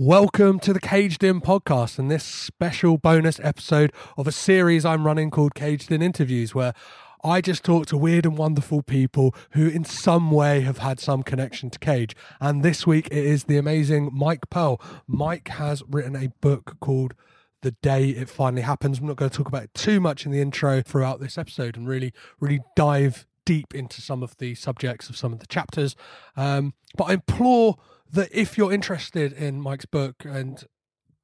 Welcome to the Caged In podcast and this special bonus episode of a series I'm running called Caged In Interviews, where I just talk to weird and wonderful people who, in some way, have had some connection to Cage. And this week it is the amazing Mike Pearl. Mike has written a book called the day it finally happens. I'm not going to talk about it too much in the intro throughout this episode and really, really dive deep into some of the subjects of some of the chapters. Um, but I implore that if you're interested in Mike's book and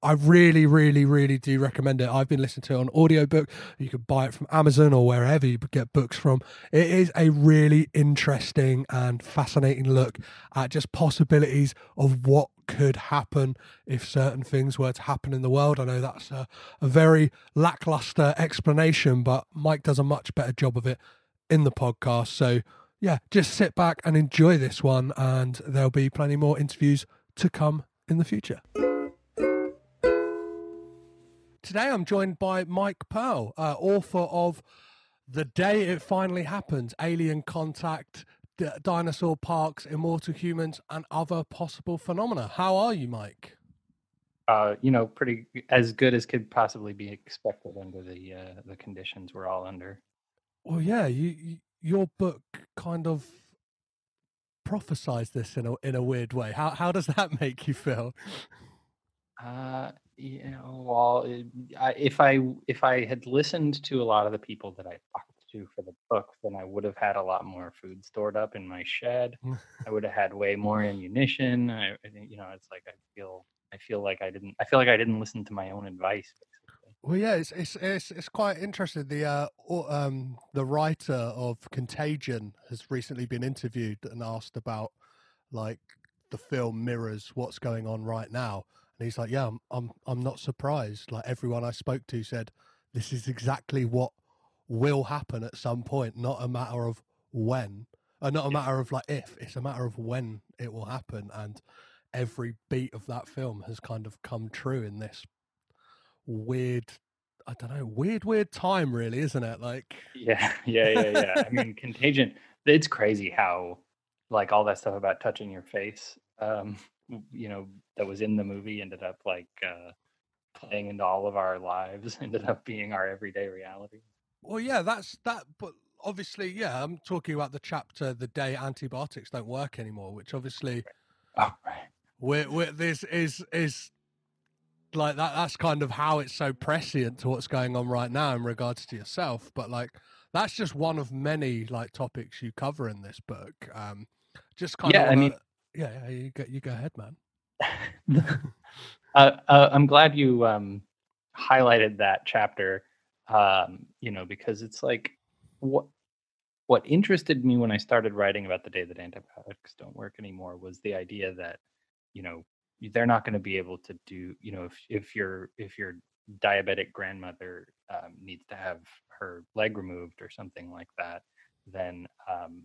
I really, really, really do recommend it. I've been listening to it on audiobook. You can buy it from Amazon or wherever you get books from. It is a really interesting and fascinating look at just possibilities of what could happen if certain things were to happen in the world. I know that's a, a very lackluster explanation, but Mike does a much better job of it in the podcast. So, yeah, just sit back and enjoy this one, and there'll be plenty more interviews to come in the future. Today I'm joined by Mike Pearl, uh, author of The Day It Finally Happened Alien Contact, D- Dinosaur Parks, Immortal Humans, and Other Possible Phenomena. How are you, Mike? uh, you know, pretty as good as could possibly be expected under the uh, the conditions we're all under. Well, yeah, you, you your book kind of prophesized this in a in a weird way. How how does that make you feel? Uh, you know, well, if I if I had listened to a lot of the people that I talked to for the book, then I would have had a lot more food stored up in my shed. I would have had way more ammunition. I you know, it's like I feel I feel like I didn't I feel like I didn't listen to my own advice. Basically. Well, yeah, it's it's it's, it's quite interesting. The uh, um, the writer of Contagion has recently been interviewed and asked about like the film mirrors what's going on right now, and he's like, "Yeah, I'm I'm I'm not surprised. Like everyone I spoke to said, this is exactly what will happen at some point, not a matter of when, uh, not a matter of like if. It's a matter of when it will happen, and." Every beat of that film has kind of come true in this weird I don't know, weird, weird time, really, isn't it? Like, Yeah, yeah, yeah, yeah. I mean, Contagion. It's crazy how like all that stuff about touching your face, um, you know, that was in the movie ended up like uh, playing into all of our lives. Ended up being our everyday reality. well, yeah, that's that. But obviously, yeah, I'm talking about the chapter "The Day Antibiotics Don't Work Anymore," which obviously, Oh, right. we're, we're, this is is like that. That's kind of how it's so prescient to what's going on right now in regards to yourself. But like, that's just one of many like topics you cover in this book. Um, just kind Yeah, of, I wanna- mean- yeah, yeah, you go, you go ahead, man. uh, uh, I'm glad you um, highlighted that chapter. Um, you know, because it's like what what interested me when I started writing about the day that antibiotics don't work anymore was the idea that you know they're not going to be able to do you know if if your if your diabetic grandmother um, needs to have her leg removed or something like that, then um,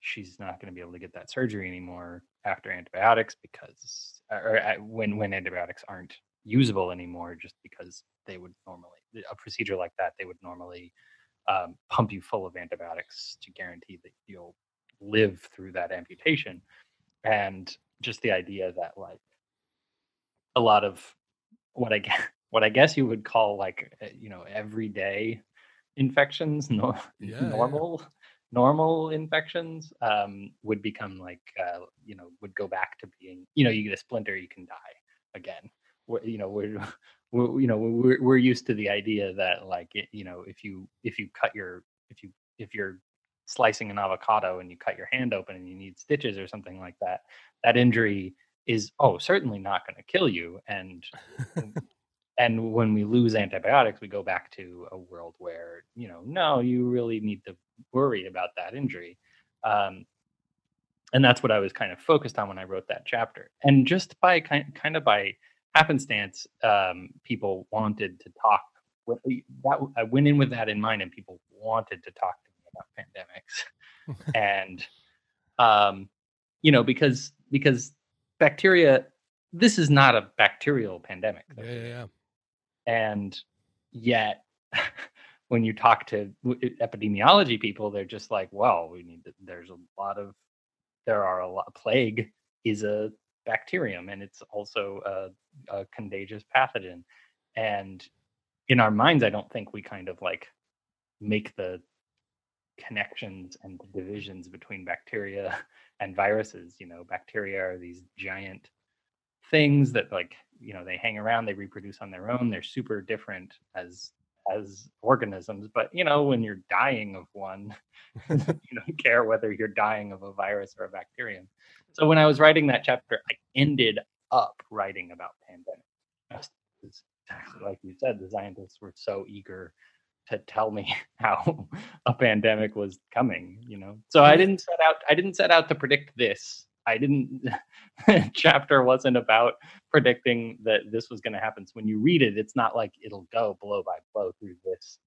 she's not going to be able to get that surgery anymore after antibiotics because or uh, when when antibiotics aren't usable anymore just because they would normally a procedure like that they would normally um, pump you full of antibiotics to guarantee that you'll live through that amputation. And just the idea that like a lot of what i guess what i guess you would call like uh, you know everyday infections no, Yeah, yeah. normal normal infections um, would become like uh, you know would go back to being you know you get a splinter you can die again we're, you know we're, we're you know we're, we're used to the idea that like it, you know if you if you cut your if you if you're slicing an avocado and you cut your hand open and you need stitches or something like that that injury is oh certainly not going to kill you and and when we lose antibiotics we go back to a world where you know no you really need to worry about that injury um, and that's what i was kind of focused on when i wrote that chapter and just by kind, kind of by happenstance um, people wanted to talk with that i went in with that in mind and people wanted to talk to me about pandemics. And um, you know because because bacteria this is not a bacterial pandemic Yeah, yeah, yeah. and yet when you talk to epidemiology people they're just like well we need to, there's a lot of there are a lot plague is a bacterium and it's also a, a contagious pathogen and in our minds i don't think we kind of like make the connections and divisions between bacteria and viruses you know bacteria are these giant things that like you know they hang around they reproduce on their own they're super different as as organisms but you know when you're dying of one you don't care whether you're dying of a virus or a bacterium. So when i was writing that chapter i ended up writing about pandemic exactly like you said the scientists were so eager to tell me how a pandemic was coming you know? So i didn't set out i didn't set out to predict this. I didn't chapter wasn't about predicting that this was going to happen. So when you read it it's not like it'll go blow by blow through this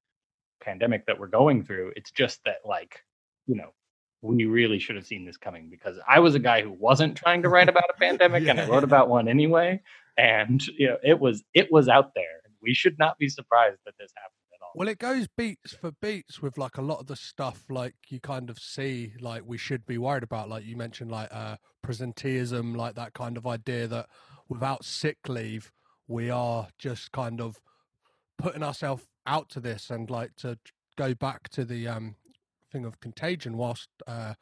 pandemic that we're going through. It's just that like you know we really should have seen this coming because i was a guy who wasn't trying to write about a pandemic and i wrote about one anyway. And you know it was it was out there. We should not be surprised that this happened Well, it goes beats for beats with like a lot of the stuff like you kind of see like we should be worried about. Like you mentioned, like uh, presenteeism, like that kind of idea that without sick leave, we are just kind of putting ourselves out to this and like to go back to the um thing of contagion whilst uh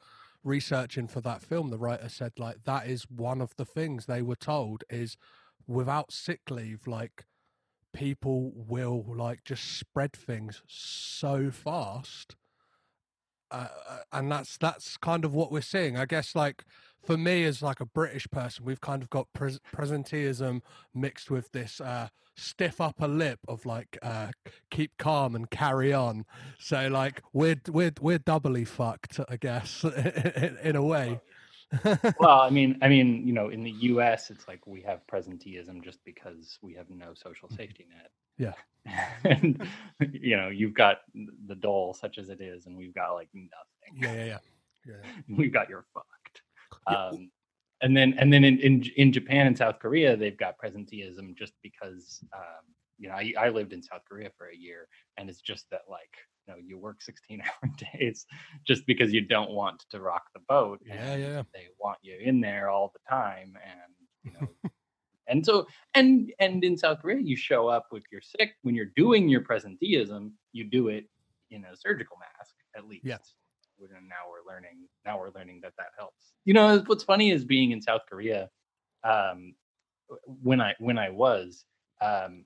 researching for that film the writer said like that is one of the things they were told is without sick leave like people will like just spread things so fast uh, uh, and that's that's kind of what we're seeing. I guess like for me as like a british person we've kind of got pres- presenteeism mixed with this uh stiff upper lip of like uh keep calm and carry on. So like we're we're we're doubly fucked i guess in, in a way well i mean i mean you know in the us it's like we have presenteeism just because we have no social safety net. Yeah. and you know you've got the dole such as it is and we've got like nothing. Yeah yeah yeah. Yeah we've got you're fucked. Yeah. um and then and then in, in in japan and south korea they've got presenteeism just because um you know I, I lived in south korea for a year and it's just that like you know you work 16 hour days just because you don't want to rock the boat Yeah, yeah. they want you in there all the time and you know and so and and in south korea you show up if you're sick when you're doing your presenteeism you do it in a surgical mask at least Yeah. And now we're learning now we're learning that that helps you know what's funny is being in south korea um when i when i was um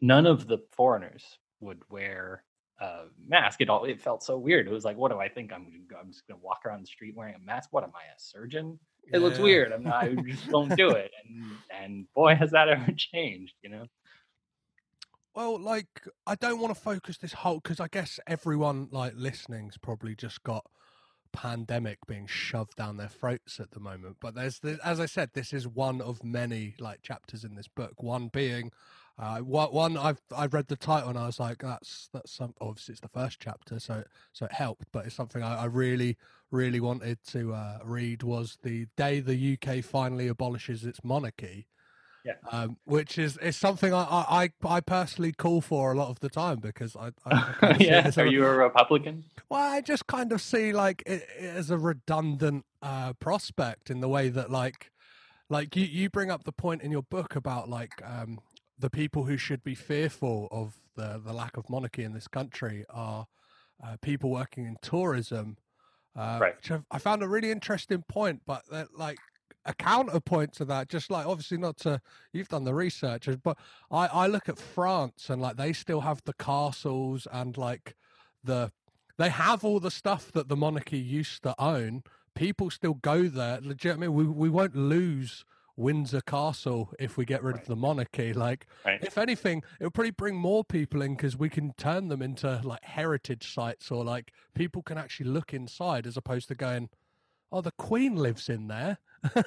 none of the foreigners would wear a mask it all it felt so weird. It was like what do i think? I'm gonna i'm just gonna walk around the street wearing a mask? What am i a surgeon? It looks weird. I'm not i just won't do it. And and boy has that ever changed you know? Well, like I don't want to focus this whole because I guess everyone like listening's probably just got pandemic being shoved down their throats at the moment. But there's, the, as I said, this is one of many like chapters in this book. One being, uh, one, I've I've read the title and I was like, that's that's some obviously it's the first chapter, so so it helped. But it's something I, I really really wanted to uh, read was the day the UK finally abolishes its monarchy um, which is is something I, I I personally call for a lot of the time because I, I, I kind of see it yeah as a- are you a republican well I just kind of see like it, it as a redundant uh, prospect in the way that like like you you bring up the point in your book about like um, the people who should be fearful of the the lack of monarchy in this country are uh, people working in tourism, uh, Right. which I've, I found a really interesting point. But that, like a counterpoint to that, just like obviously not to you've done the research, but I I look at France and like they still have the castles and like the they have all the stuff that the monarchy used to own. People still go there. Legit, I mean, we we won't lose Windsor Castle if we get rid of the monarchy. Like, Right. if anything, it'll probably bring more people in because we can turn them into like heritage sites or like people can actually look inside as opposed to going, oh, the Queen lives in there.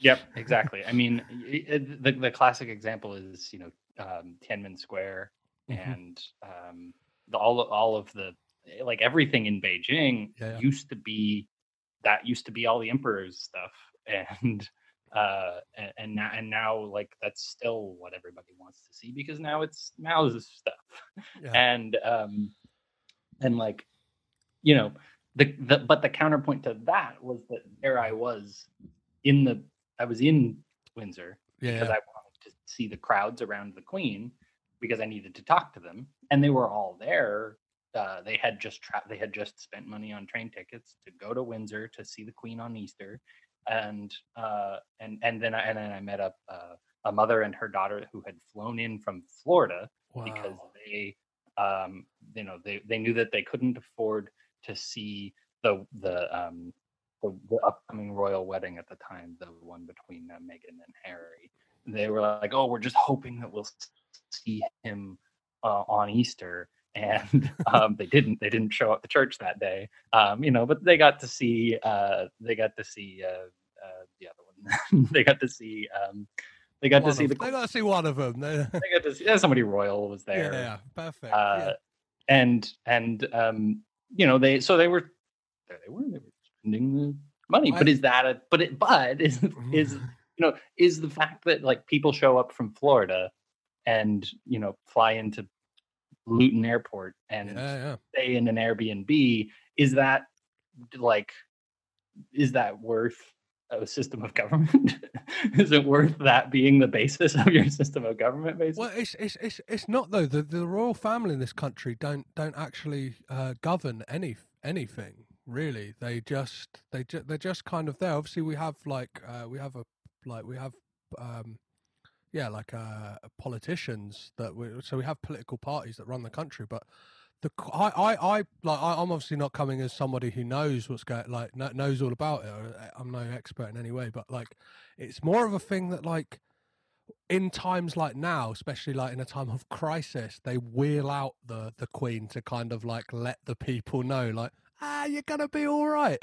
Yep, exactly. I mean, y- the the classic example is you know um, Tiananmen Square Mhm. and um, the, all all of the like everything in Beijing Yeah, yeah. used to be that used to be all the emperor's stuff, and uh, and and now, and now like that's still what everybody wants to see because now it's Mao's stuff, Yeah. and um, and like you know the, the but the counterpoint to that was that there I was in the I was in Windsor Yeah, because. I wanted to see the crowds around the Queen because I needed to talk to them, and they were all there. Uh, they had just tra- they had just spent money on train tickets to go to Windsor to see the Queen on Easter, and uh, and and then I, and then I met up uh, a mother and her daughter who had flown in from Florida because they um you know they they knew that they couldn't afford to see the the um the, the upcoming royal wedding at the time the one between uh, Meghan and Harry. They were like oh we're just hoping that we'll see him uh, on Easter and um they didn't they didn't show up to church that day um you know but they got to see uh they got to see uh, uh the other one they got to see um they got One to see the they got to see one of them. They- got to see yeah, somebody royal was there yeah, perfect. uh, yeah. and and um you know they so they were there they were they were spending the money but is that a but it but is is you know is the fact that like people show up from florida and you know fly into luton airport and yeah, yeah. stay in an airbnb is that like is that worth a system of government is it worth that being the basis of your system of government basically Well, it's it's it's it's not though. The the royal family in this country don't don't actually uh, govern any anything really. They just they ju- they're just kind of there. Obviously, we have like uh, we have a like we have um yeah like uh politicians that we so we have political parties that run the country, but. The, I, I, I, like, I, I'm obviously not coming as somebody who knows what's going, like, knows all about it. uh, I'm no expert in any way, but like, it's more of a thing that, like, in times like now, especially like in a time of crisis, they wheel out the the queen to kind of like let the people know, like, ah, you're gonna be all right,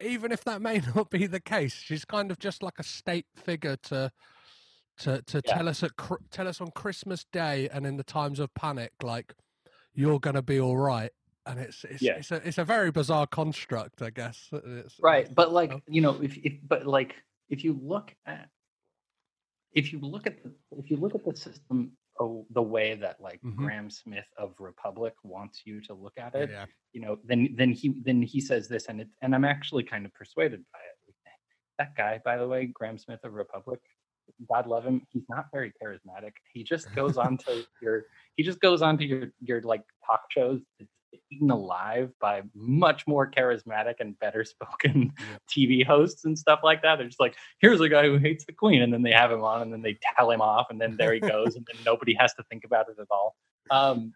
even if that may not be the case. She's kind of just like a state figure to to to Yeah. tell us at tell us on Christmas Day and in the times of panic, like you're gonna be all right. And it's it's Yeah. it's a it's a very bizarre construct, I guess. It's, right but like Oh. you know if, if but like if you look at if you look at the if you look at the system oh, the way that like Mhm. graham smith of republic wants you to look at it yeah. you know then then he then he says this and it and i'm actually kind of persuaded by it that guy by the way graham smith of republic god love him he's not very charismatic. He just goes on to your he just goes on to your your like talk shows it's eaten alive by much more charismatic and better spoken tv hosts and stuff like that. They're just like here's a guy who hates the queen and then they have him on and then they tell him off and then there he goes and then nobody has to think about it at all. Um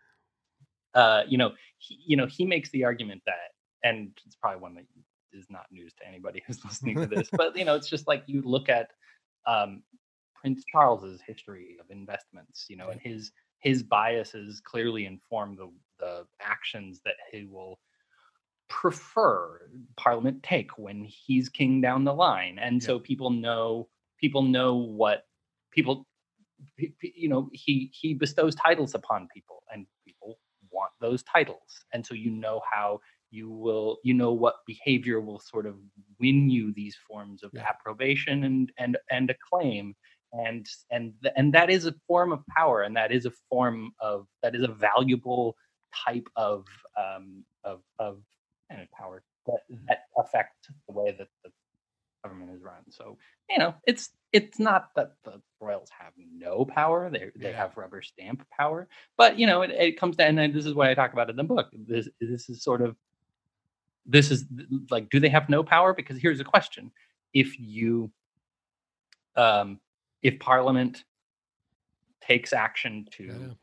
uh you know he, you know he makes the argument that and it's probably one that is not news to anybody who's listening to this but you know it's just like you look at um prince charles's history of investments you know and his his biases clearly inform the the actions that he will prefer parliament take when he's king down the line and Yeah. so people know people know what people you know he he bestows titles upon people and people want those titles and so you know how you will you know what behavior will sort of win you these forms of Yeah. approbation and and and acclaim and and and that is a form of power and that is a form of that is a valuable type of um of of power that that affect the way that the government is run. So you know, it's it's not that the royals have no power; they they Yeah. have rubber stamp power. But you know, it, it comes down, and this is what I talk about in the book. This this is sort of this is like, do they have no power? Because here's a question: If you, um, if Parliament takes action to Yeah.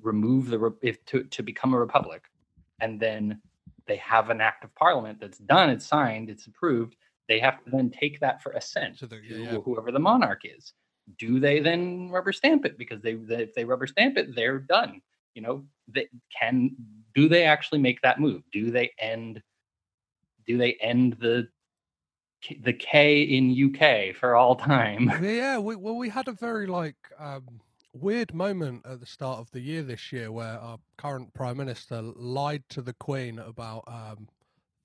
remove the if to to become a republic, and then they have an act of parliament that's done, it's signed, it's approved. They have to then take that for assent To to yeah, whoever the monarch is. Do they then rubber stamp it? Because they, they if they rubber stamp it, they're done. You know, they can do they actually make that move? Do they end? Do they end the the K in UK for all time? Yeah, we, well, we had a very like um, weird moment at the start of the year this year where our current prime minister lied to the Queen about um,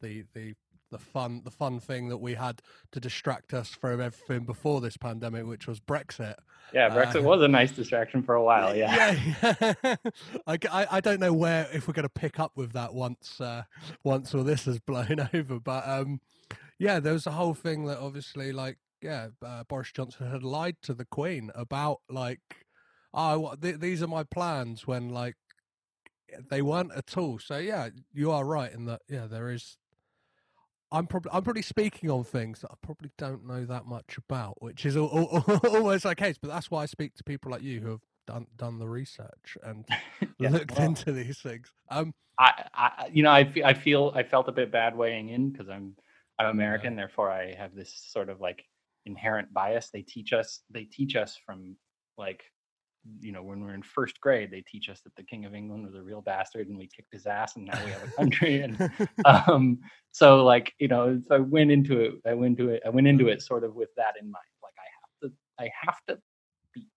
the the the fun the fun thing that we had to distract us from everything before this pandemic, which was Brexit. Yeah, Brexit Uh, was a nice distraction for a while. Yeah. yeah. I, g- I- I don't know where if we're going to pick up with that once uh, once all this has blown over, but um, yeah, there was a whole thing that obviously like yeah, uh, Boris Johnson had lied to the Queen about like oh th- these are my plans when like they weren't at all. So yeah, you are right in that yeah there is. I'm probably I'm probably speaking on things that I probably don't know that much about, which is al- al- almost like case. But that's why I speak to people like you who have done done the research and Yeah, looked well, into these things. Um, I, I you know I I feel I felt a bit bad weighing in because I'm I'm American, therefore I have this sort of like inherent bias. They teach us they teach us from like you know when we're in first grade they teach us that the King of England was a real bastard and we kicked his ass and now we have a country and um so like you know so I went into it I went into it I went into it sort of with that in mind. Like I have to I have to be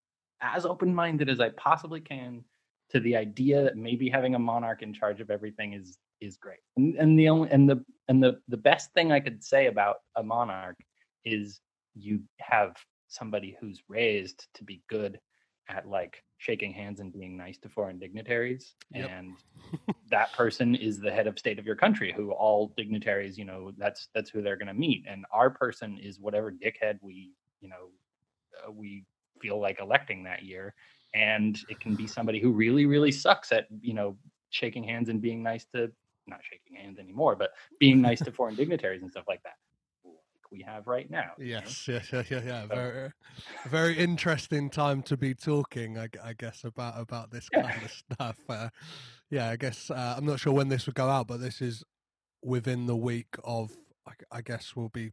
as open minded as I possibly can to the idea that maybe having a monarch in charge of everything is is great. And, and the only and the and the the best thing I could say about a monarch is you have somebody who's raised to be good at like shaking hands and being nice to foreign dignitaries Yep. and that person is the head of state of your country who all dignitaries you know that's that's who they're going to meet and our person is whatever dickhead we you know uh, we feel like electing that year and it can be somebody who really really sucks at you know shaking hands and being nice to not shaking hands anymore but being nice to foreign dignitaries and stuff like that like we have right now you know? yes, yeah, yeah, yeah, yeah. So- Very, very interesting time to be talking, I guess, about about this Yeah. kind of stuff. Uh, yeah, I guess uh, I'm not sure when this would go out, but this is within the week of. I guess will be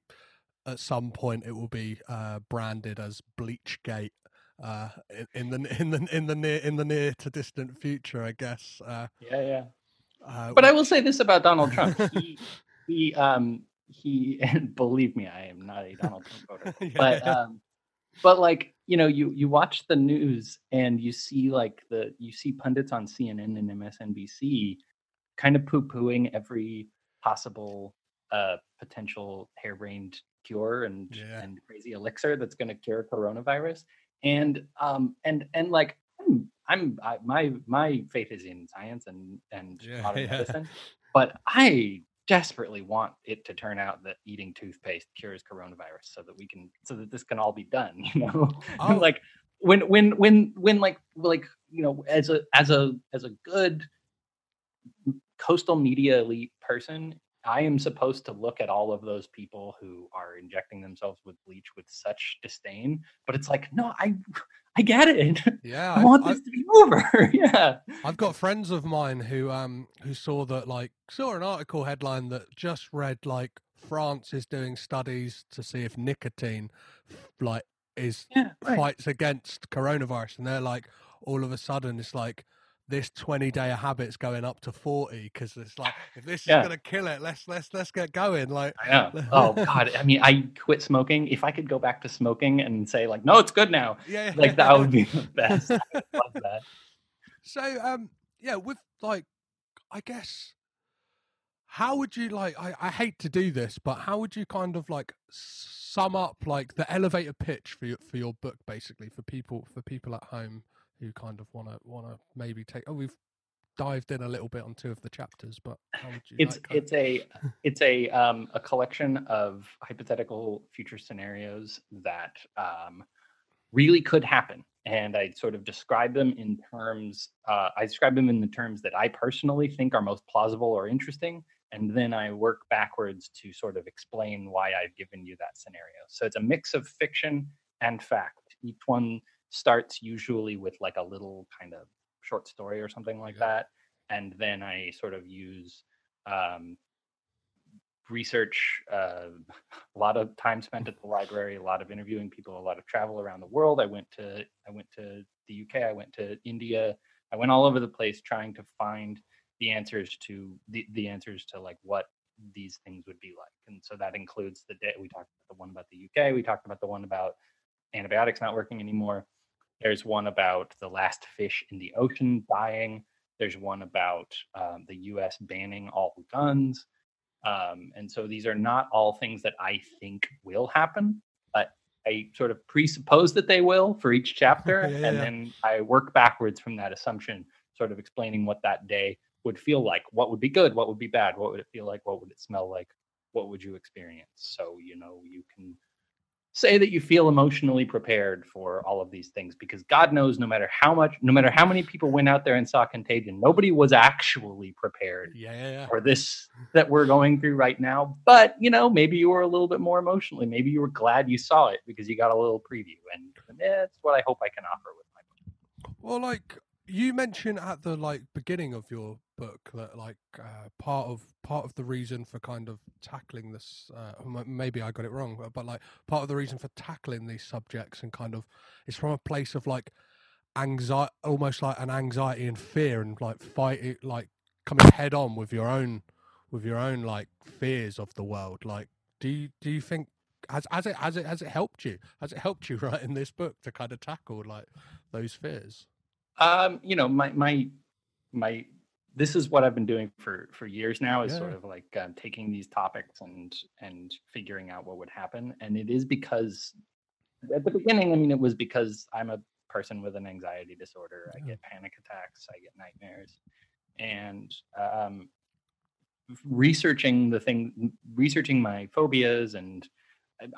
at some point it will be uh, branded as Bleachgate. Uh, in, in the in the in the near in the near to distant future, I guess. Uh, yeah yeah uh, but i will say this about donald trump he he um he and believe me i am not a donald trump voter Yeah, but yeah. um but like you know you you watch the news and you see like the you see pundits on cnn and msnbc kind of poo-pooing every possible uh potential harebrained cure and Yeah. and crazy elixir that's going to cure coronavirus and um and and like i'm i'm I, my my faith is in science and and Yeah, modern yeah. medicine but i desperately want it to turn out that eating toothpaste cures coronavirus so that we can so that this can all be done you know Oh. like when when when when like like you know as a as a as a good coastal media elite person i am supposed to look at all of those people who are injecting themselves with bleach with such disdain but it's like no i i get it. Yeah, i I- want I- this to be over. Yeah. I've got friends of mine who um who saw that like saw an article headline that just read like France is doing studies to see if nicotine like is yeah right. fights against coronavirus and they're like all of a sudden it's like this 20 day of habit's going up to 40 because it's like if this Yeah. is gonna kill it let's let's let's get going like Oh God! I mean, I quit smoking. If I could go back to smoking and say like, no, it's good now, yeah like that would be the best. I love that. So um yeah, with like I guess how would you like I, I hate to do this, but how would you kind of like sum up like the elevator pitch for your for your book basically for people for people at home who kind of wanna wanna maybe take oh we've dived in a little bit on two of the chapters, but how would you? it's like it's a it's a um a collection of hypothetical future scenarios that um really could happen and i sort of describe them in terms uh, i describe them in the terms that i personally think are most plausible or interesting and then i work backwards to sort of explain why i've given you that scenario so it's a mix of fiction and fact each one starts usually with like a little kind of short story or something like Yeah. that and then i sort of use um, research, uh, a lot of time spent at the library, a lot of interviewing people, a lot of travel around the world. I went to I went to the UK, I went to India, I went all over the place trying to find the answers to the, the answers to like what these things would be like. And so that includes the day we talked about the one about the UK, we talked about the one about antibiotics not working anymore. There's one about the last fish in the ocean dying. There's one about um, the US banning all guns. Um, and so these are not all things that I think will happen, but I sort of presuppose that they will for each chapter. Yeah, and yeah. then I work backwards from that assumption, sort of explaining what that day would feel like. What would be good? What would be bad? What would it feel like? What would it smell like? What would you experience? So, you know, you can say that you feel emotionally prepared for all of these things because God knows no matter how much, no matter how many people went out there and saw Contagion, nobody was actually prepared yeah, yeah, yeah. for this that we're going through right now. But you know, maybe you were a little bit more emotionally. Maybe you were glad you saw it because you got a little preview, and that's what I hope I can offer with my book. Well, like you mentioned at the like beginning of your book that like uh, part of part of the reason for kind of tackling this, uh, maybe I got it wrong, but, but like part of the reason for tackling these subjects and kind of is from a place of like anxiety, almost like an anxiety and fear, and like fighting, like coming head on with your own with your own like fears of the world. Like, do you do you think? Has, has it has it has it helped you? Has it helped you writing this book to kind of tackle like those fears? Um, you know, my my my this is what I've been doing for for years now is sort of like um, taking these topics and and figuring out what would happen, and it is because at the beginning, I mean, it was because I'm a person with an anxiety disorder. I get panic attacks, I get nightmares, and um, researching the thing, researching my phobias, and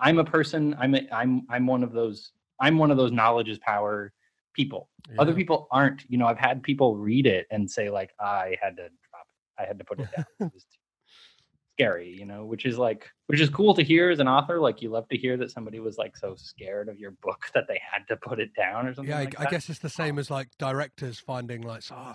I'm a person. I'm a, I'm I'm one of those. I'm one of those knowledge is power people other people aren't you know i've had people read it and say like i had to drop it i had to put it down it scary you know which is like which is cool to hear as an author like you love to hear that somebody was like so scared of your book that they had to put it down or something Yeah, I, like I that. guess it's the same as like directors finding like, oh,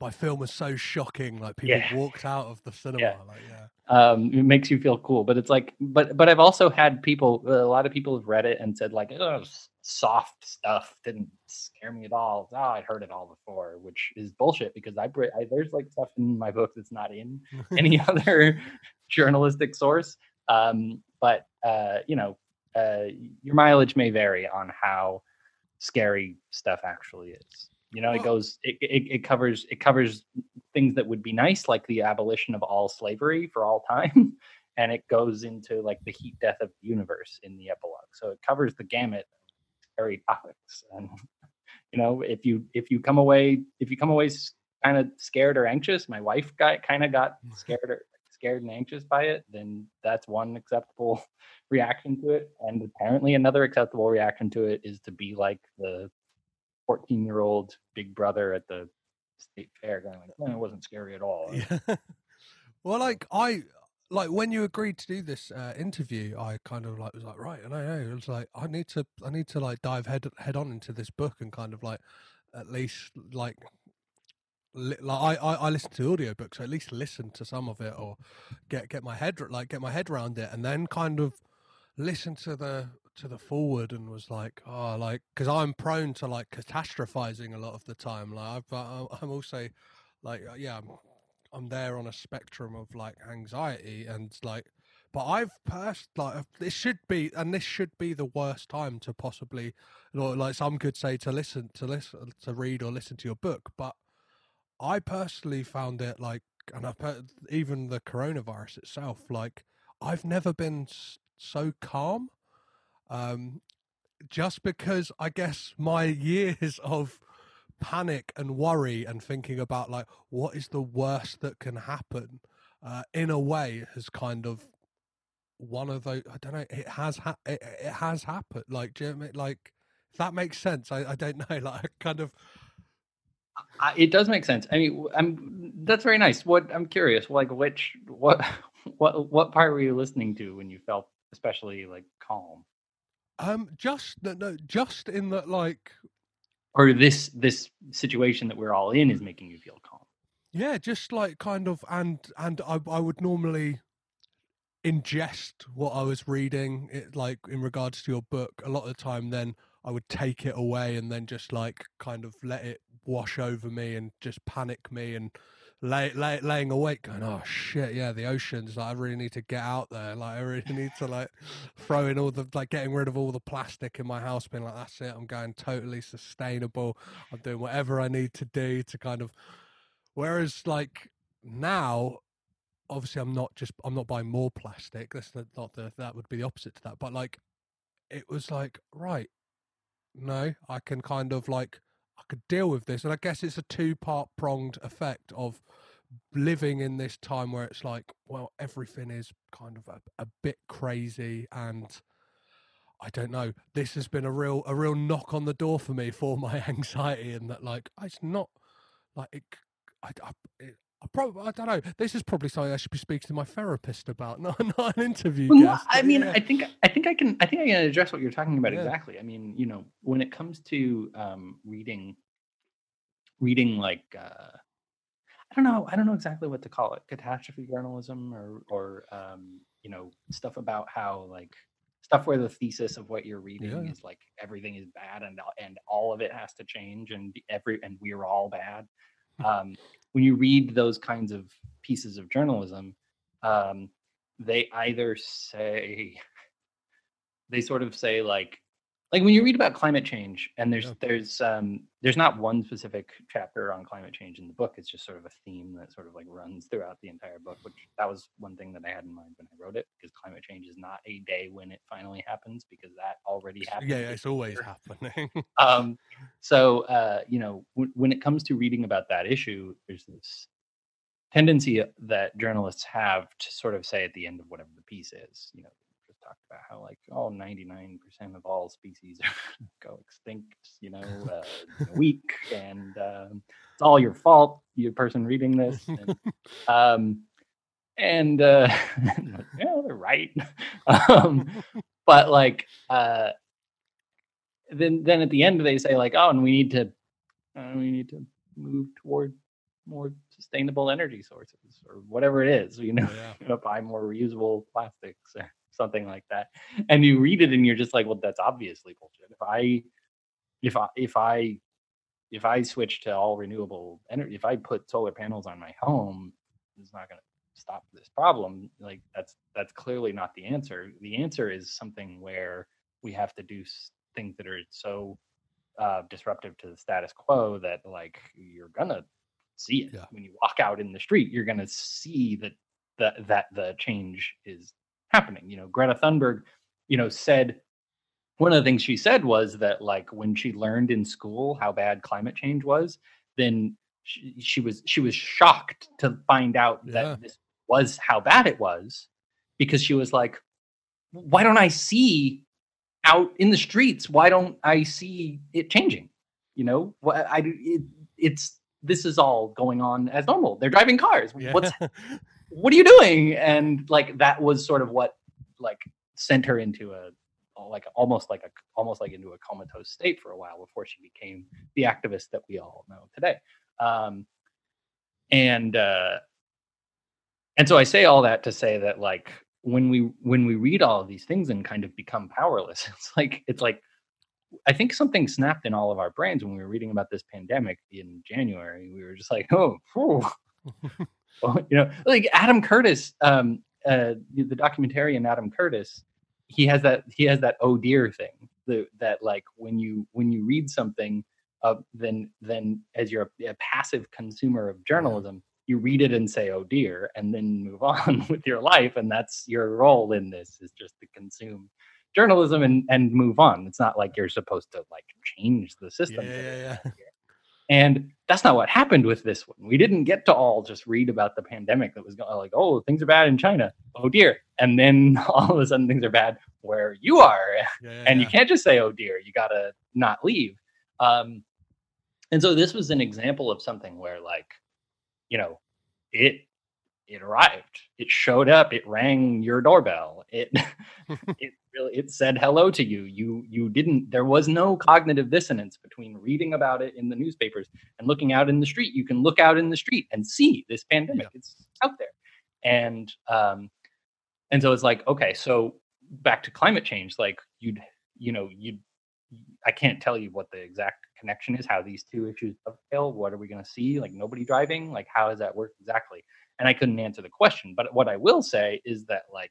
my film was so shocking, like people Yeah. walked out of the cinema. Yeah. Like, yeah, um it makes you feel cool but it's like but but i've also had people a lot of people have read it and said like oh, soft stuff didn't scare me at all. Oh i'd heard it all before which is bullshit because I, I there's like stuff in my book that's not in any other journalistic source um but uh you know uh your mileage may vary on how scary stuff actually is. You know it goes it, it, it covers it covers things that would be nice like the abolition of all slavery for all time and it goes into like the heat death of the universe in the epilogue. So it covers the gamut scary topics. And you know if you if you come away if you come away kind of scared or anxious my wife got kind of got mm-hmm. scared or scared and anxious by it then that's one acceptable reaction to it. And apparently another acceptable reaction to it is to be like the 14 year old big brother at the state fair going like "Oh, it wasn't scary at all. Yeah. well, like I like when you agreed to do this uh, interview, I kind of like was like, right, and I know it was like I need to I need to like dive head head on into this book and kind of like at least like. Li- like I, I, I listen to audiobooks, so at least listen to some of it or get get my head like get my head around it, and then kind of listen to the to the foreword and was like, oh, like because I'm prone to like catastrophizing a lot of the time. Like I've, I'm also like uh, yeah, I'm, I'm there on a spectrum of like anxiety and like, but I've passed like this should be and this should be the worst time to possibly, like some could say to listen to listen to read or listen to your book, but I personally found it like, and I per- even the coronavirus itself, like I've never been so calm. Um, just because I guess my years of panic and worry and thinking about like what is the worst that can happen uh, in a way has kind of one of those i don't know it has ha- it, it has happened like do you know what I mean? like if that makes sense i, I don't know like kind of I, it does make sense. I mean, I'm that's very nice. What I'm curious, like which what what what part were you listening to when you felt especially like calm, um just no, no just in that like or this this situation that we're all in is mm. making you feel calm? Yeah, just like kind of, and and I I would normally ingest what I was reading, it like in regards to your book. A lot of the time, then I would take it away and then just like kind of let it wash over me and just panic me and lay, lay laying awake, going, oh shit, yeah, the oceans. Like I really need to get out there. Like I really need to like throw in all the like getting rid of all the plastic in my house, being like, that's it. I'm going totally sustainable. I'm doing whatever I need to do to kind of Whereas like now, obviously I'm not just I'm not buying more plastic. That's not, not the that would be the opposite to that. But like it was like, right, no, I can kind of like I could deal with this. And I guess it's a two part pronged effect of living in this time where it's like, well, everything is kind of a, a bit crazy and I don't know. This has been a real a real knock on the door for me for my anxiety and that like it's not like it I, I, I, probably, I don't know. This is probably something I should be speaking to my therapist about, not, not an interview. Well, no, guest, I mean, yeah. I think I think I can I think I can address what you're talking about Yeah. exactly. I mean, you know, when it comes to um, reading, reading like uh, I don't know, I don't know exactly what to call it, catastrophe journalism or or um, you know stuff about how like stuff where the thesis of what you're reading Yeah. is like everything is bad and and all of it has to change and every and we're all bad. um, when you read those kinds of pieces of journalism, um, they either say they sort of say like like when you read about climate change and there's Yeah. there's um there's not one specific chapter on climate change in the book it's just sort of a theme that sort of like runs throughout the entire book which that was one thing that i had in mind when i wrote it because climate change is not a day when it finally happens because that already happened yeah, it's always happening. um so uh you know w- when it comes to reading about that issue there's this tendency that journalists have to sort of say at the end of whatever the piece is you know talked about how like oh 99% of all species go extinct you know uh, in a week and um, it's all your fault you person reading this and, um and uh yeah they're right um but like uh then then at the end they say like oh and we need to uh, we need to move toward more sustainable energy sources or whatever it is you know yeah. buy more reusable plastics or something like that and you read it and you're just like well that's obviously bullshit. If i if i if i if i switch to all renewable energy if i put solar panels on my home it's not going to stop this problem. Like that's that's clearly not the answer. The answer is something where we have to do things that are so uh, disruptive to the status quo that like you're gonna see it. Yeah. when you walk out in the street you're gonna see that that that the change is happening. You know greta thunberg you know said one of the things she said was that like when she learned in school how bad climate change was then she, she was she was shocked to find out Yeah. that this was how bad it was because she was like why don't i see out in the streets? Why don't i see it changing? You know what i it, it's this is all going on as normal. They're driving cars. Yeah. what's what are you doing? And like that was sort of what like sent her into a like almost like a almost like into a comatose state for a while before she became the activist that we all know today. Um and uh and so i say all that to say that like when we when we read all of these things and kind of become powerless it's like it's like i think something snapped in all of our brains when we were reading about this pandemic in january. We were just like oh you know like adam curtis um uh the documentarian adam curtis he has that he has that oh dear thing the, that like when you when you read something uh, then then as you're a, a passive consumer of journalism you read it and say oh dear and then move on with your life and that's your role in this is just to consume journalism and and move on it's not like you're supposed to like change the system Yeah, yeah, yeah. And that's not what happened with this one. We didn't get to all just read about the pandemic that was going like, oh, things are bad in China. Oh dear. And then all of a sudden things are bad where you are. Yeah, and yeah. you can't just say, oh dear, you gotta not leave. Um, and so this was an example of something where like, you know, it it arrived, it showed up, it rang your doorbell, it it really it said hello to you. You you didn't there was no cognitive dissonance between reading about it in the newspapers and looking out in the street. You can look out in the street and see this pandemic. It's out there. And um and so it's like, okay, so back to climate change, like you'd you know, you'd I can't tell you what the exact connection is, how these two issues dovetail. What are we going to see? Like nobody driving? Like how does that work exactly? And I couldn't answer the question. But what I will say is that like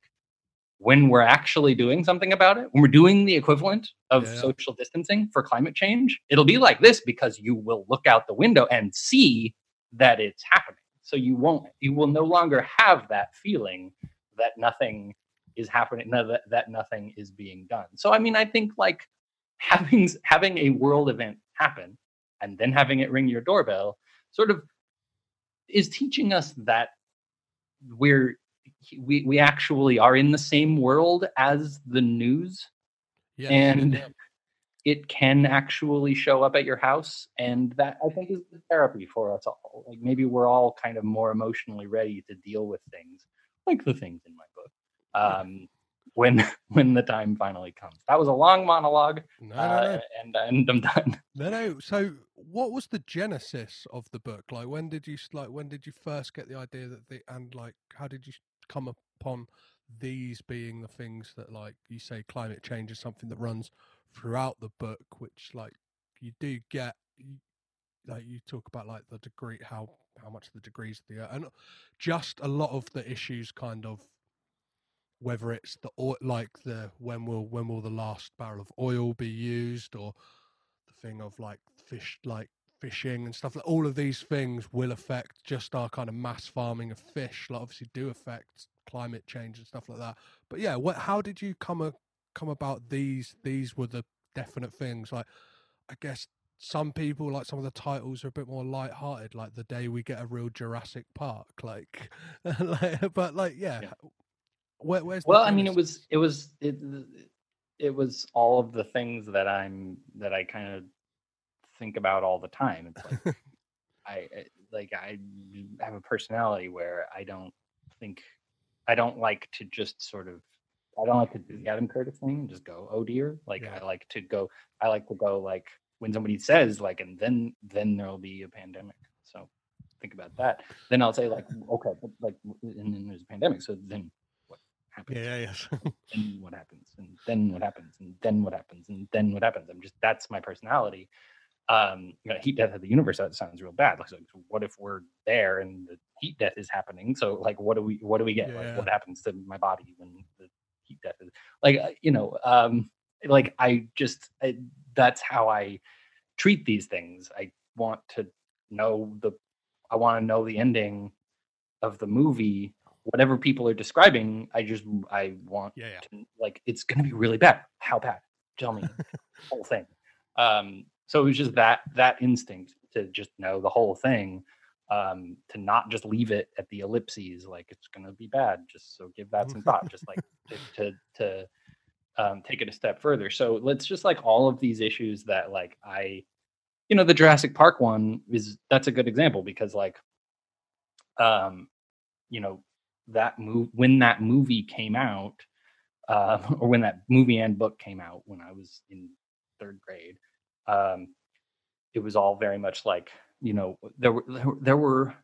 when we're actually doing something about it, when we're doing the equivalent of Yeah. social distancing for climate change, it'll be like this because you will look out the window and see that it's happening. So you won't, you will no longer have that feeling that nothing is happening, that, that nothing is being done. So I mean, I think like having having a world event happen and then having it ring your doorbell sort of is teaching us that we're we we actually are in the same world as the news. Yeah, and yeah. it can actually show up at your house and that i think is the therapy for us all. Like maybe we're all kind of more emotionally ready to deal with things like the things in my book. Um when when the time finally comes that was a long monologue No, no, uh, no. and and i'm done No, no. So, what was the genesis of the book? Like, when did you like? When did you first get the idea that the and like, how did you come upon these being the things that like you say climate change is something that runs throughout the book, which like you do get, you, like you talk about like the degree how how much the degrees of the earth, and just a lot of the issues kind of whether it's the oil like the when will when will the last barrel of oil be used or the thing of like fish like fishing and stuff like all of these things will affect just our kind of mass farming of fish like obviously do affect climate change and stuff like that but yeah what how did you come a, come about these these were the definite things like i guess some people like some of the titles are a bit more light-hearted like the day we get a real jurassic park like, like but like yeah, Yeah. The well i mean it was it was it, it was all of the things that i'm that i kind of think about all the time. It's like I like I have a personality where I don't think I don't like to just sort of I don't like to do the Adam Curtis thing and just go oh dear. Like Yeah. I like to go I like to go like when somebody says like and then then there'll be a pandemic. So think about that. Then I'll say like okay but like and then there's a pandemic so then what happens. Yeah yeah yes then what happens? And then what happens? And then what happens? And then what happens? I'm just that's my personality. Um you know, heat death of the universe that sounds real bad. Like so what if we're there and the heat death is happening? So like what do we what do we get? Yeah. like what happens to my body when the heat death is like uh, you know um like i just I, that's how i treat these things. I want to know the i want to know the ending of the movie whatever people are describing i just i want yeah yeah. to, like it's going to be really bad. How bad? Tell me. The whole thing. Um so it was just that that instinct to just know the whole thing um to not just leave it at the ellipses like it's going to be bad just so give that some thought just like to to, to um, take it a step further. So let's just like all of these issues that like i you know the jurassic park one is that's a good example because like um you know that move when that movie came out uh, or when that movie and book came out when I was in third grade, um, it was all very much like you know there were there, were-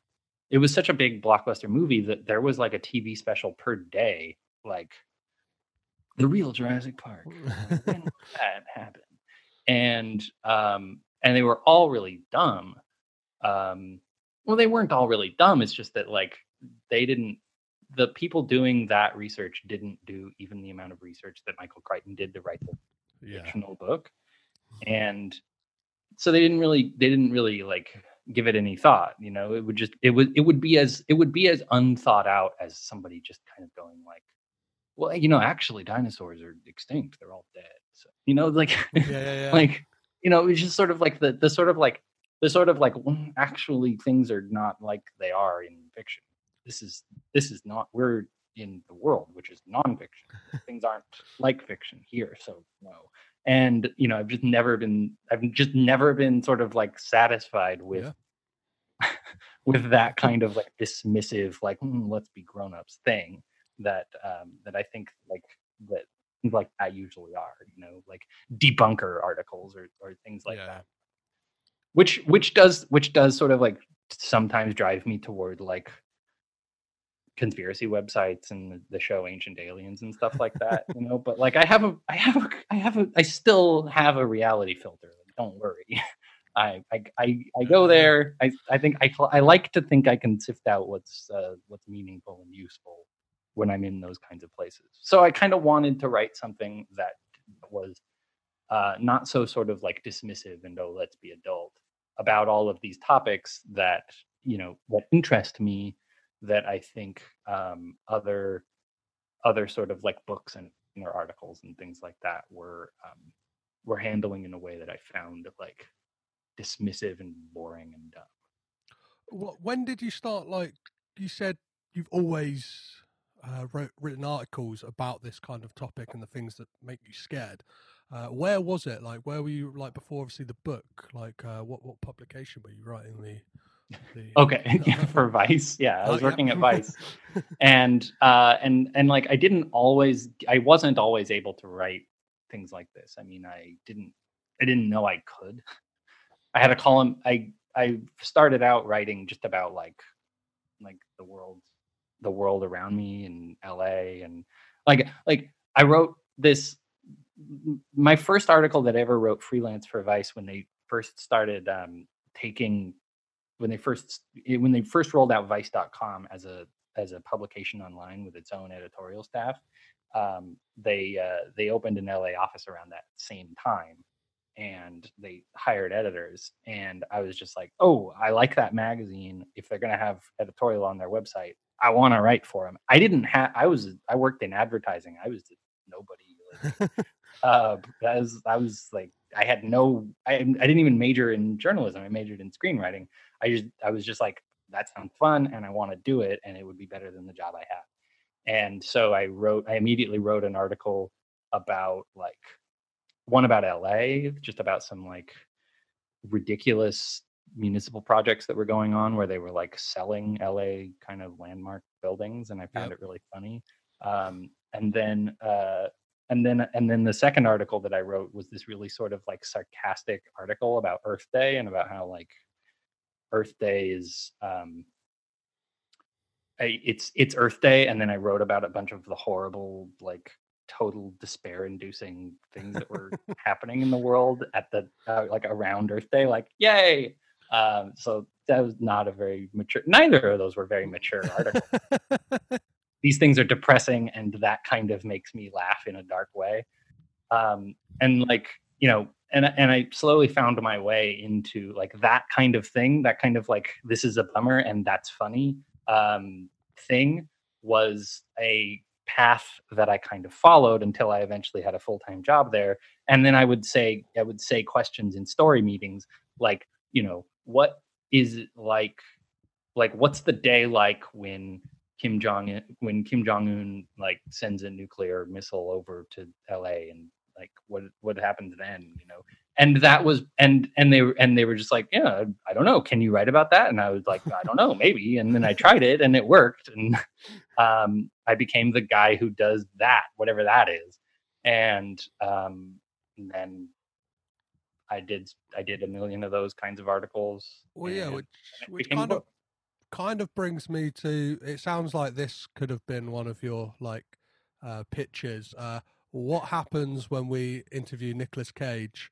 it was such a big blockbuster movie that there was like a TV special per day, like the real Jurassic Park. when that happen? And um, and they were all really dumb. Um, well, they weren't all really dumb. It's just that like they didn't. The people doing that research didn't do even the amount of research that Michael Crichton did to write the yeah fictional book, and so they didn't really they didn't really like give it any thought. You know, it would just it would it would be as it would be as unthought out as somebody just kind of going like, well, you know, actually dinosaurs are extinct. They're all dead. So you know, like yeah yeah, yeah. like you know it was just sort of like the the sort of like the sort of like "Mm, actually things are not like they are in fiction. This is this is not we're in the world which is nonfiction. things aren't like fiction here, so no. And you know, I've just never been I've just never been sort of like satisfied with Yeah. with that kind of like dismissive like "Hmm, let's be grown-ups thing that um that I think like that like that usually are, you know, like debunker articles or or things like Yeah. that which which does which does sort of like sometimes drive me toward like conspiracy websites and the- show ancient aliens and stuff like that you know but like i have a i have a i have a i still have a reality filter like, don't worry. I, I i i go there i i think i i like to think i can sift out what's uh, what's meaningful and useful when i'm in those kinds of places. So i kind of wanted to write something that was uh, not so sort of like dismissive and oh let's be adult about all of these topics that you know that interest me that i think um, other other sort of like books and know, articles and things like that were um, were handling in a way that i found like dismissive and boring and dumb Wh- When did you start? Like you said, you've always uh, wrote, written articles about this kind of topic and the things that make you scared. Uh, where was it? Like, where were you? Like before, obviously, the book. Like, uh, what what publication were you writing the? Okay yeah, for vice. Yeah i Oh, was yeah. working at vice. And uh and and like i didn't always i wasn't always able to write things like this. I mean i didn't i didn't know i could. I had a column i i started out writing just about like like the world the world around me in la and like like i wrote this my first article that i ever wrote freelance for vice when they first started um taking when they first when they first rolled out vice.com as a as a publication online with its own editorial staff um, they uh, they opened an la office around that same time and they hired editors and i was just like oh i like that magazine. If they're going to have editorial on their website i want to write for them i didn't have i was i worked in advertising. I was nobody like, uh that was i was like i had no I, I didn't even major in journalism. I majored in screenwriting i just i was just like that sounds fun and i want to do it and it would be better than the job i have and so i wrote i immediately wrote an article about like one about la just about some like ridiculous municipal projects that were going on where they were like selling la kind of landmark buildings and i found Yep. it really funny um, and then uh, and then and then the second article that i wrote was this really sort of like sarcastic article about earth day and about how like earth day is um I, it's it's earth day and then i wrote about a bunch of the horrible like total despair inducing things that were happening in the world at the uh, like around earth day like yay! Um so that was not a very mature neither of those were very mature articles. These things are depressing and that kind of makes me laugh in a dark way. Um and like you know and and i slowly found my way into like that kind of thing that kind of like this is a bummer and that's funny um thing was a path that i kind of followed until i eventually had a full-time job there and then i would say i would say questions in story meetings like you know what is it like like what's the day like when Kim Jong when Kim Jong Un like sends a nuclear missile over to L.A. and like what what happens then, you know? And that was and and they were and they were just like, yeah, I don't know. Can you write about that? And I was like, I don't know, maybe. And then I tried it and it worked, and um, I became the guy who does that, whatever that is. And um, and then I did I did a million of those kinds of articles. Well, yeah, which which kind of kind of brings me to. It sounds like this could have been one of your like uh, pitches. Uh, what happens when we interview Nicolas Cage,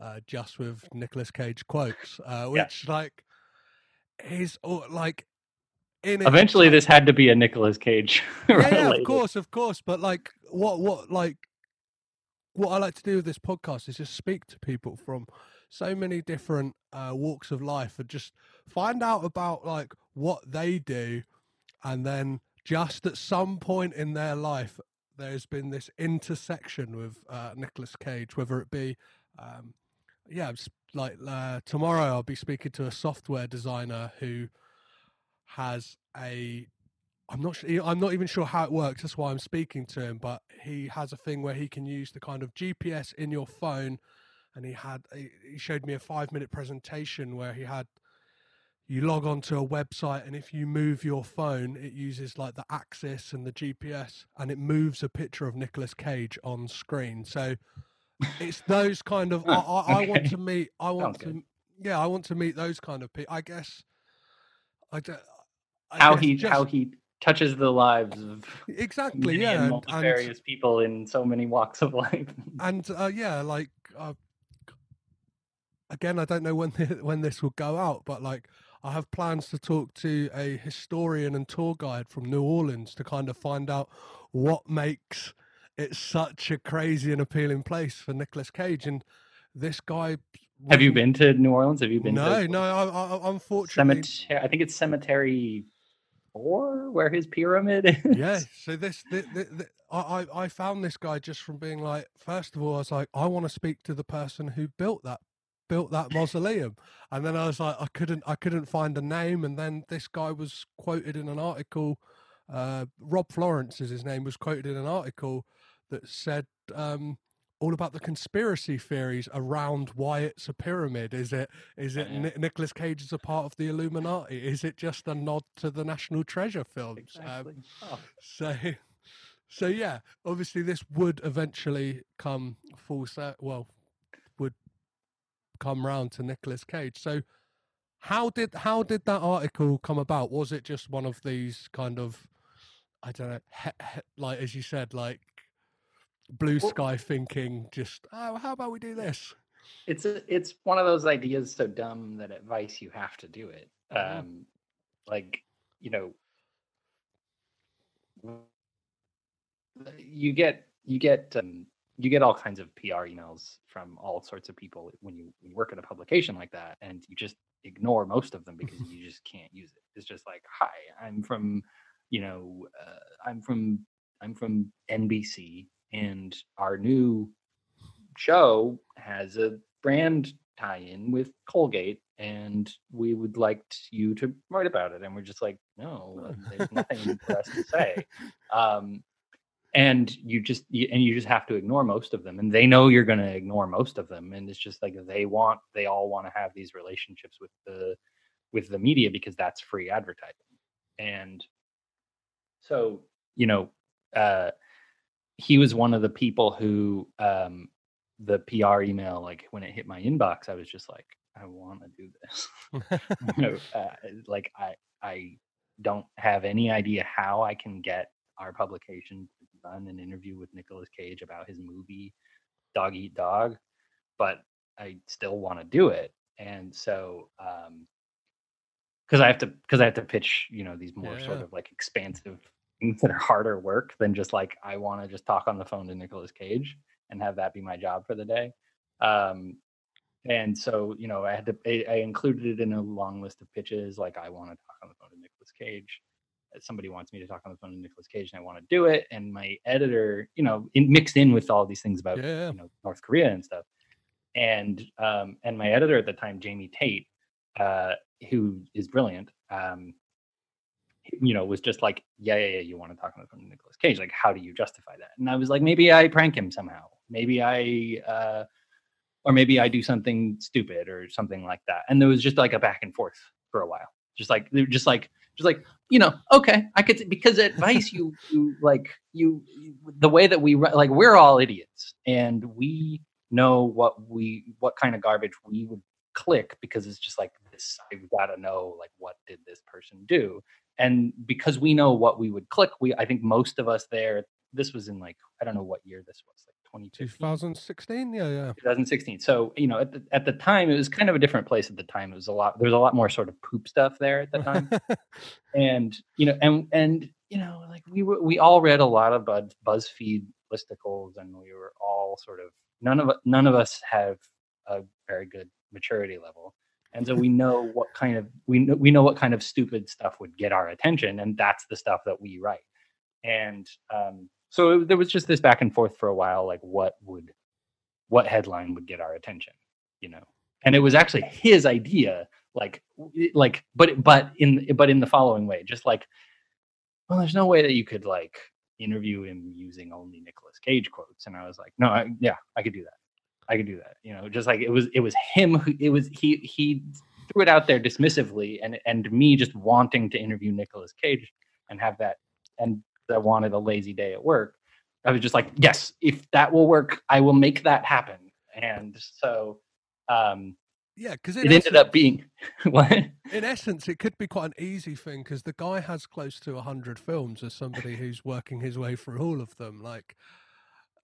uh, just with Nicolas Cage quotes, uh, which like is or, like in it- Eventually, this had to be a Nicolas Cage. yeah, yeah, of course, of course. But like, what, what, like, what I like to do with this podcast is just speak to people from so many different uh, walks of life and just find out about like what they do, and then just at some point in their life, there's been this intersection with uh, Nicolas Cage, whether it be, um, yeah, like uh, tomorrow I'll be speaking to a software designer who has a I'm not sure, I'm not even sure how it works. That's why I'm speaking to him. But he has a thing where he can use the kind of GPS in your phone, and he had he showed me a five minute presentation where he had you log onto a website, and if you move your phone, it uses like the axis and the GPS, and it moves a picture of Nicolas Cage on screen. So it's those kind of I, I, I want to meet. I want Sounds to good. yeah, I want to meet those kind of people. I guess. I, don't- I how guess he just- how he touches the lives of exactly yeah and and, and, people in so many walks of life. and uh, yeah like uh, again i don't know when thi- when this will go out but like i have plans to talk to a historian and tour guide from new orleans to kind of find out what makes it such a crazy and appealing place for Nicolas cage and this guy Have you been to New Orleans? Have you been? no to no I, I, unfortunately Cemetery. I think it's Cemetery Four, where his pyramid is. yeah so this the, the, the, I, I I found this guy just from being like first of all i was like i want to speak to the person who built that built that mausoleum and then i was like i couldn't i couldn't find a name and then this guy was quoted in an article uh rob florence is his name was quoted in an article that said um all about the conspiracy theories around why it's a pyramid. Is it is it Yeah. Ni- Nicolas Cage is a part of the Illuminati? Is it just a nod to the National Treasure films? Um, Oh, so, so yeah, obviously this would eventually come full set. Well, come round to Nicolas Cage. So, how did how did that article come about? Was it just one of these kind of, I don't know, he, he, like as you said, like blue sky thinking? Just oh, how about we do this? it's a, it's one of those ideas so dumb that at Vice you have to do it. Mhm. Um, like you know, you get you get um, you get all kinds of PR emails from all sorts of people when you, you work at a publication like that, and you just ignore most of them because you just can't use it. It's just like, hi, I'm from, you know, uh, I'm from I'm from NBC, and our new show has a brand tie-in with Colgate, and we would like you to write about it. And we're just like, no, there's nothing for us to say. Um, and you just you, and you just have to ignore most of them, and they know you're going to ignore most of them, and it's just like they want they all want to have these relationships with the with the media because that's free advertising, and so you know uh he was one of the people who um the PR email like when it hit my inbox I was just like I want to do this. You know, uh, like I I don't have any idea how I can get our publication run an interview with Nicolas Cage about his movie Dog Eat Dog but I still want to do it and so um because I have to because I have to pitch you know these more sort Yeah. of like expansive things that are harder work than just like I want to just talk on the phone to Nicolas Cage and have that be my job for the day. Um, and so you know I had to I, I included it in a long list of pitches like I want to talk on the phone to Nicolas Cage. Somebody wants me to talk on the phone to Nicolas Cage and I want to do it. And my editor, you know, in, mixed in with all these things about Yeah. you know North Korea and stuff. And um, and my editor at the time, Jamie Taete, uh, who is brilliant, um, you know, was just like, yeah, yeah, yeah, you want to talk on the phone to Nicolas Cage? Like, how do you justify that? And I was like, maybe I prank him somehow. Maybe I, uh, or maybe I do something stupid or something like that. And there was just like a back and forth for a while. Just like, just like, just like, you know, okay, I could because at Vice you, you like you, the way that we like we're all idiots and we know what we what kind of garbage we would click because it's just like this I've got to know like what did this person do? And because we know what we would click we i think most of us there this was in like i don't know what year this was like 2015 2016. Yeah, yeah. 2016 so you know at the, at the time it was kind of a different place at the time. It was a lot there was a lot more sort of poop stuff there at the time. And you know and and you know like we were we all read a lot of Buzz, buzzfeed listicles and we were all sort of none of none of us have a very good maturity level. And so we know what kind of we know we know what kind of stupid stuff would get our attention and that's the stuff that we write. And um so it, there was just this back and forth for a while like what would what headline would get our attention you know and it was actually his idea. Like, like, but but in but in the following way, just like, well, there's no way that you could like interview him using only Nicolas Cage quotes, and I was like, no, I, yeah, I could do that. I could do that. You know, just like it was it was him who it was he he threw it out there dismissively and and me just wanting to interview Nicolas Cage and have that and I wanted a lazy day at work. I was just like, yes, if that will work, I will make that happen. And so um Yeah, because it ended up being what? in essence, it could be quite an easy thing because the guy has close to hundred films as somebody who's working his way through all of them. Like,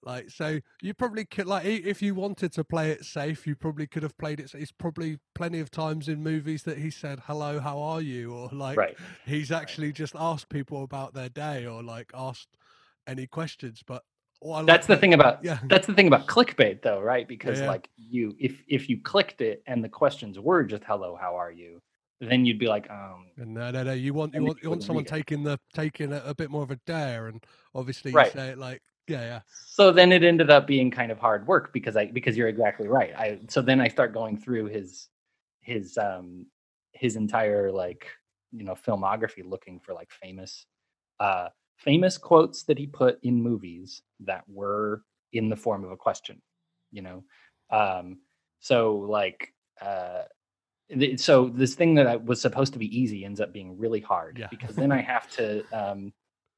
like so, you probably could like if you wanted to play it safe, you probably could have played it. It's probably plenty of times in movies that he said "Hello, how are you?" or like Right. he's actually just asked people about their day or like asked any questions. But what I like That's the that- thing about yeah. that's the thing about clickbait though, right? Because yeah. like you if if you clicked it and the questions were just hello, how are you? Then you'd be like, um no, no, no. You want you want you you want someone taking the taking a, a bit more of a dare, and obviously you Right. say it like, yeah, yeah, so then it ended up being kind of hard work because I because you're exactly right. I so then I start going through his his um his entire like you know filmography looking for like famous uh famous quotes that he put in movies that were in the form of a question, you know. Um so like uh th- so this thing that I was supposed to be easy ends up being really hard Yeah. because then I have to um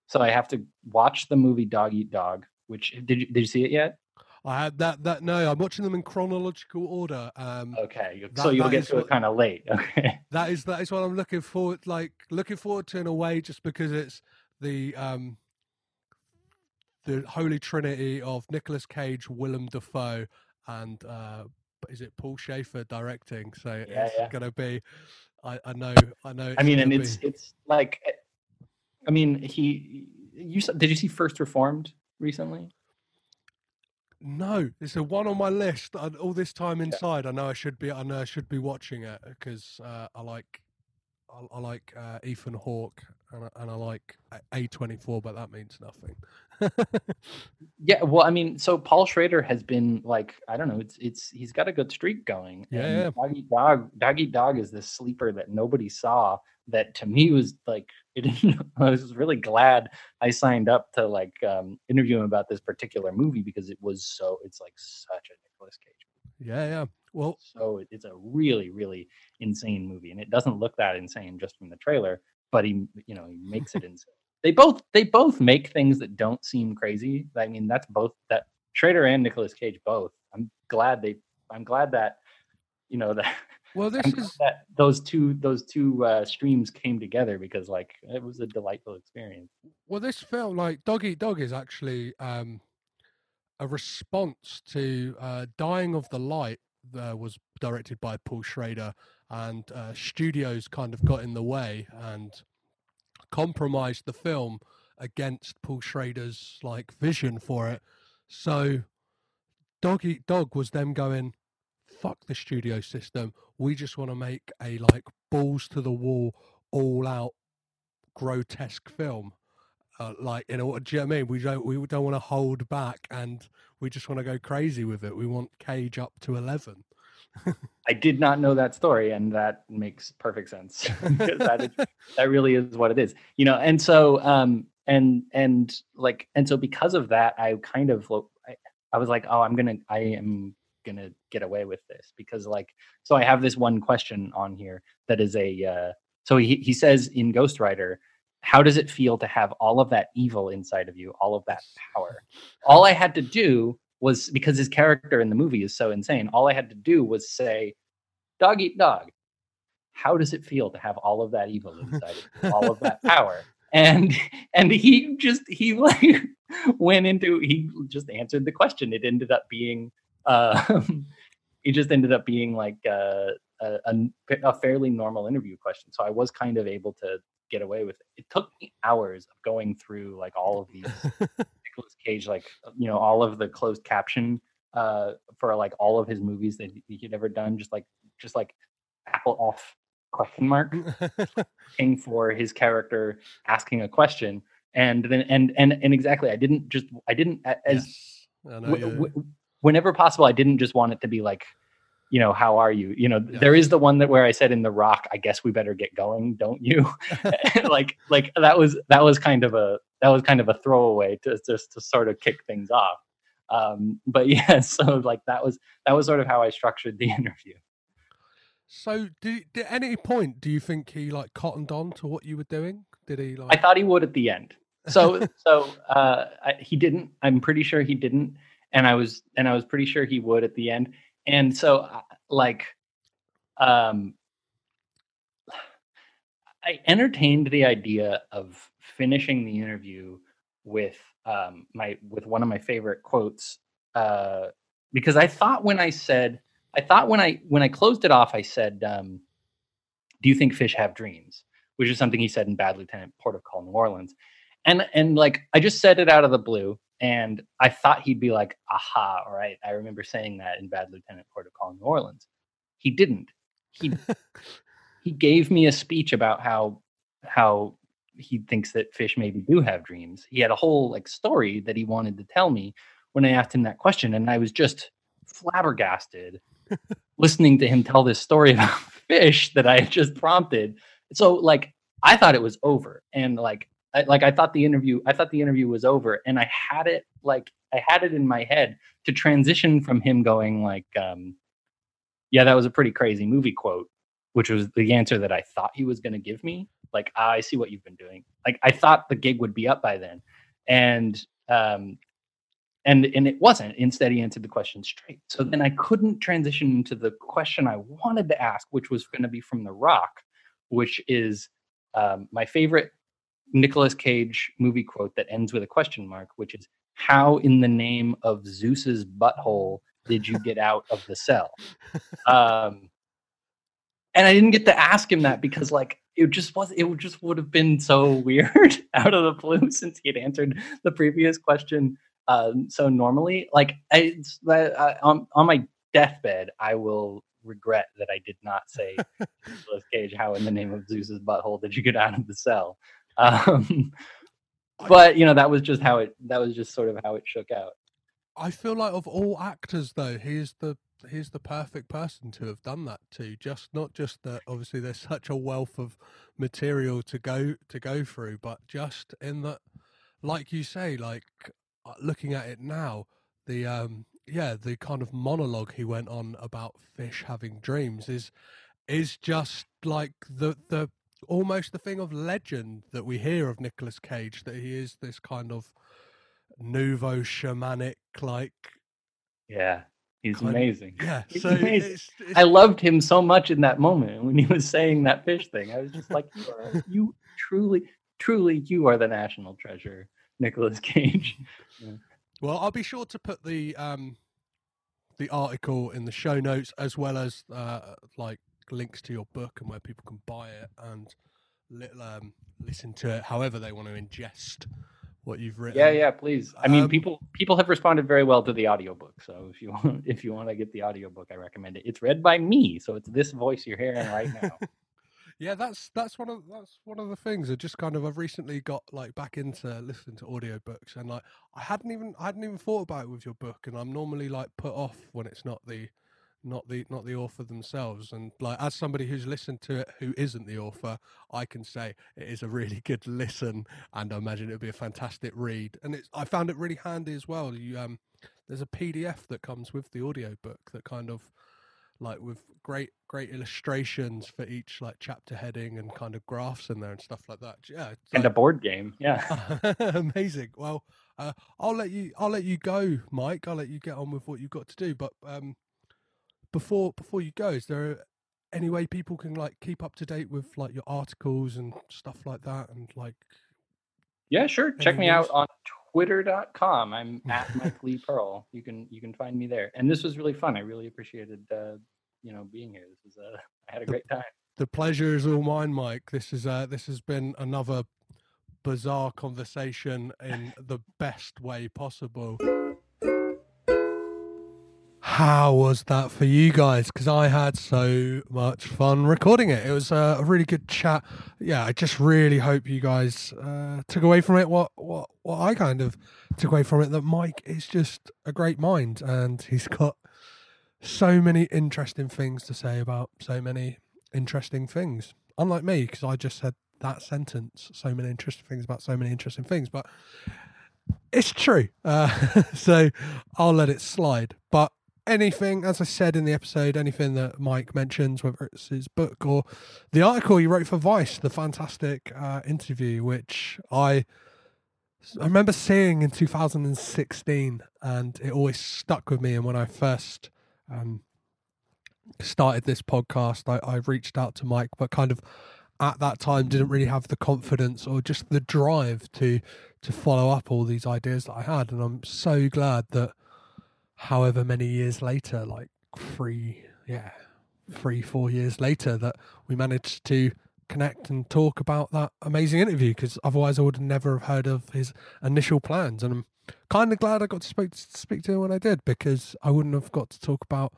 so I have to watch the movie Dog Eat Dog, which did you did you see it yet? I had that. That no, I'm watching them in chronological order. Um, Okay, That- so you'll get to it kind of late. Okay, that is that is what I'm looking forward like looking forward to in a way, just because it's the um the holy trinity of Nicolas Cage, Willem Dafoe, and uh is it Paul Schrader directing? So Yeah, it's yeah. gonna be. I, I know. I know. I mean, and gonna it's it's like, I mean, he you saw- did you see First Reformed recently? No, it's a one on my list. I, all this time inside, I know I should be. I know I should be watching it because uh, I like, I, I like uh, Ethan Hawke and I, and I like A twenty four, but that means nothing. Yeah, well, I mean, so Paul Schrader has been like, I don't know, it's it's he's got a good streak going. Yeah, yeah. Dog Eat Dog, Dog Eat Dog is this sleeper that nobody saw. That to me was like, it I was really glad I signed up to like um, interview him about this particular movie because it was so, it's like such a Nicolas Cage. yeah, yeah. Well, So it- it's a really, really insane movie, and it doesn't look that insane just from the trailer. But he, you know, he makes it insane. They both, they both make things that don't seem crazy. I mean, that's both that Schrader and Nicolas Cage both. I'm glad they, I'm glad that, you know, that, well, this I'm is that those two, those two uh, streams came together because like it was a delightful experience. well, this film like Dog Eat Dog is actually um, a response to uh, Dying of the Light. Uh, was directed by Paul Schrader, and uh, studios kind of got in the way and compromised the film against Paul Schrader's like vision for it. So Dog Eat Dog was them going, fuck the studio system. We just want to make a like balls to the wall, all out grotesque film. Uh, like in a, do you know what I mean? We don't we don't want to hold back, and we just want to go crazy with it. We want Cage up to eleven. I did not know that story, and that makes perfect sense. because that is that really is what it is you know and so um and and like and so because of that i kind of I, I was like oh i'm gonna i am gonna get away with this because like so i have this one question on here that is a uh so he, he says in ghost rider how does it feel to have all of that evil inside of you all of that power? All i had to do was because his character in the movie is so insane all i had to do was say dog eat dog. How does it feel to have all of that evil inside of you, all of that power? And and he just he like went into he just answered the question. It ended up being uh it just ended up being like uh, a, a, a fairly normal interview question so i was kind of able to get away with it it took me hours of going through like all of these Nicolas Cage, like you know, all of the closed caption uh for like all of his movies that he- he'd ever done, just like just like Apple off question mark looking for his character asking a question, and then and and and exactly, I didn't just I didn't as Yes. I know, w- yeah. w- whenever possible, I didn't just want it to be like, you know, how are you? You know, Yeah. there is the one that where I said in the rock, I guess we better get going, don't you? like like that was that was kind of a that was kind of a throwaway to just to sort of kick things off. Um, but yeah, so like that was that was sort of how I structured the interview. So, do, did at any point do you think he like cottoned on to what you were doing? Did he like? I thought he would at the end. So so uh, I, he didn't. I'm pretty sure he didn't, and I was and I was pretty sure he would at the end. And so uh, like, um, I entertained the idea of finishing the interview with um, my with one of my favorite quotes uh, because I thought when I said I thought when I when I closed it off I said, um, "Do you think fish have dreams?" Which is something he said in Bad Lieutenant Port of Call, New Orleans, and and like I just said it out of the blue, and I thought he'd be like, "Aha! All right, I remember saying that in Bad Lieutenant Call, New Orleans." He didn't. He he gave me a speech about how how he thinks that fish maybe do have dreams. He had a whole like story that he wanted to tell me when I asked him that question, and I was just flabbergasted listening to him tell this story about fish that I had just prompted. So like I thought it was over, and like I, like I thought the interview I thought the interview was over, and I had it like I had it in my head to transition from him going like, um, yeah, that was a pretty crazy movie quote which was the answer that I thought he was going to give me. Like, ah, I see what you've been doing. Like, I thought the gig would be up by then, and um, and and it wasn't. Instead, he answered the question straight. So then I couldn't transition into the question I wanted to ask, which was going to be from The Rock, which is um, my favorite Nicolas Cage movie quote that ends with a question mark, which is "How in the name of Zeus's butthole did you get out of the cell?" Um, and I didn't get to ask him that because like it just was it just would have been so weird out of the blue since he had answered the previous question um, so normally like I, uh, on, on my deathbed I will regret that I did not say Nicolas Cage how in the name of Zeus's butthole did you get out of the cell um, but you know that was just how it that was just sort of how it shook out I feel like of all actors, though, he's the he's the perfect person to have done that to. Just not just that. Obviously, there's such a wealth of material to go to go through, but just in that, like you say, like uh, looking at it now, the um yeah, the kind of monologue he went on about fish having dreams is is just like the the almost the thing of legend that we hear of Nicolas Cage that he is this kind of nouveau shamanic like yeah he's amazing yeah He's so amazing. it's, it's, I loved him so much in that moment when he was saying that fish thing. I was just like, you, are, you truly, truly, you are the national treasure, Nicolas Cage. well i'll be sure to put the um the article in the show notes as well as uh like links to your book and where people can buy it and little um listen to it however they want to ingest what you've written Yeah, yeah, please. I mean, Um, people people have responded very well to the audiobook. So if you want if you want to get the audiobook, I recommend it. It's read by me, so it's this voice you're hearing right now. yeah that's that's one of that's one of the things i just kind of i've recently got like back into listening to audiobooks and like i hadn't even i hadn't even thought about it with your book and i'm normally like put off when it's not the not the not the author themselves. And like as somebody who's listened to it who isn't the author i can say it is a really good listen and i imagine it would be a fantastic read. And it's i found it really handy as well. You um there's a pdf that comes with the audiobook that kind of like with great great illustrations for each like chapter heading and kind of graphs in there and stuff like that. Yeah and a board game. Yeah. amazing. Well uh, i'll let you i'll let you go mike. I'll let you get on with what you've got to do. But um before before you go is there any way people can like keep up to date with like your articles and stuff like that and like Yeah, sure. Check me out on twitter.com. I'm at Mike Lee Pearl. You can you can find me there. And this was really fun. I really appreciated uh, you know, being here. This was uh I had a great time. The pleasure is all mine, Mike. This is uh, this has been another bizarre conversation in the best way possible. How was that for you guys? Because I had so much fun recording it. It was a really good chat. Yeah, I just really hope you guys uh, took away from it what, what what I kind of took away from it. That Mike is just a great mind, and he's got so many interesting things to say about so many interesting things. Unlike me, because I just said that sentence, so many interesting things about so many interesting things, but it's true. Uh, so I'll let it slide. But anything, as I said in the episode, anything that Mike mentions, whether it's his book or the article he wrote for Vice, the fantastic uh, interview, which I I remember seeing in 2016, and it always stuck with me. And when I first um, started this podcast, I, I reached out to Mike, but kind of at that time didn't really have the confidence or just the drive to to follow up all these ideas that I had. And I'm so glad that however many years later, like three, yeah, three, four years later, that we managed to connect and talk about that amazing interview because otherwise I would never have heard of his initial plans. And I'm kind of glad I got to speak, speak to him when I did because I wouldn't have got to talk about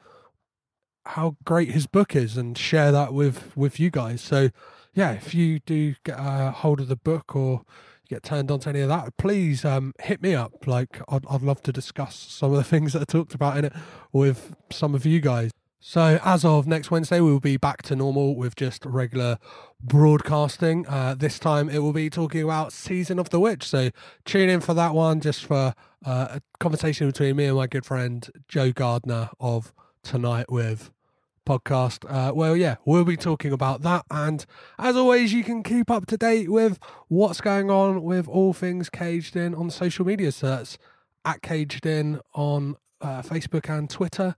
how great his book is and share that with with you guys. So yeah, if you do get a hold of the book or get turned on to any of that, please um, hit me up. Like, I'd, I'd love to discuss some of the things that are talked about in it with some of you guys. So, as of next Wednesday, we will be back to normal with just regular broadcasting. Uh, this time, it will be talking about Season of the Witch. So, tune in for that one, just for uh, a conversation between me and my good friend Joe Gardner of Tonight with podcast. Uh, well, yeah, we'll be talking about that. And as always, you can keep up to date with what's going on with all things Caged In on social media. So that's at Caged In on uh, Facebook and Twitter.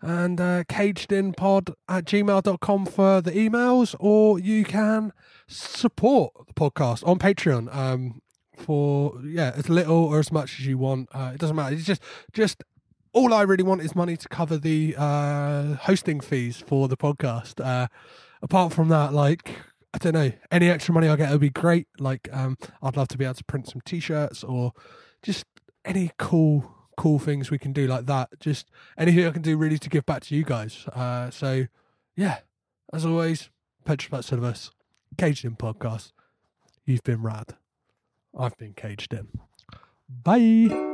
And uh, cagedinpod at gmail.com for the emails, or you can support the podcast on Patreon um, for, yeah, as little or as much as you want. Uh, it doesn't matter. It's just, just all I really want is money to cover the uh, hosting fees for the podcast. Uh, apart from that, like I don't know, any extra money I get would be great. Like um, I'd love to be able to print some t-shirts or just any cool cool things we can do like that. Just anything I can do really to give back to you guys. Uh, so yeah, as always, Petrobus Service, Caged In podcast. You've been rad. I've been caged in. Bye.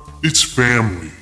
it's family.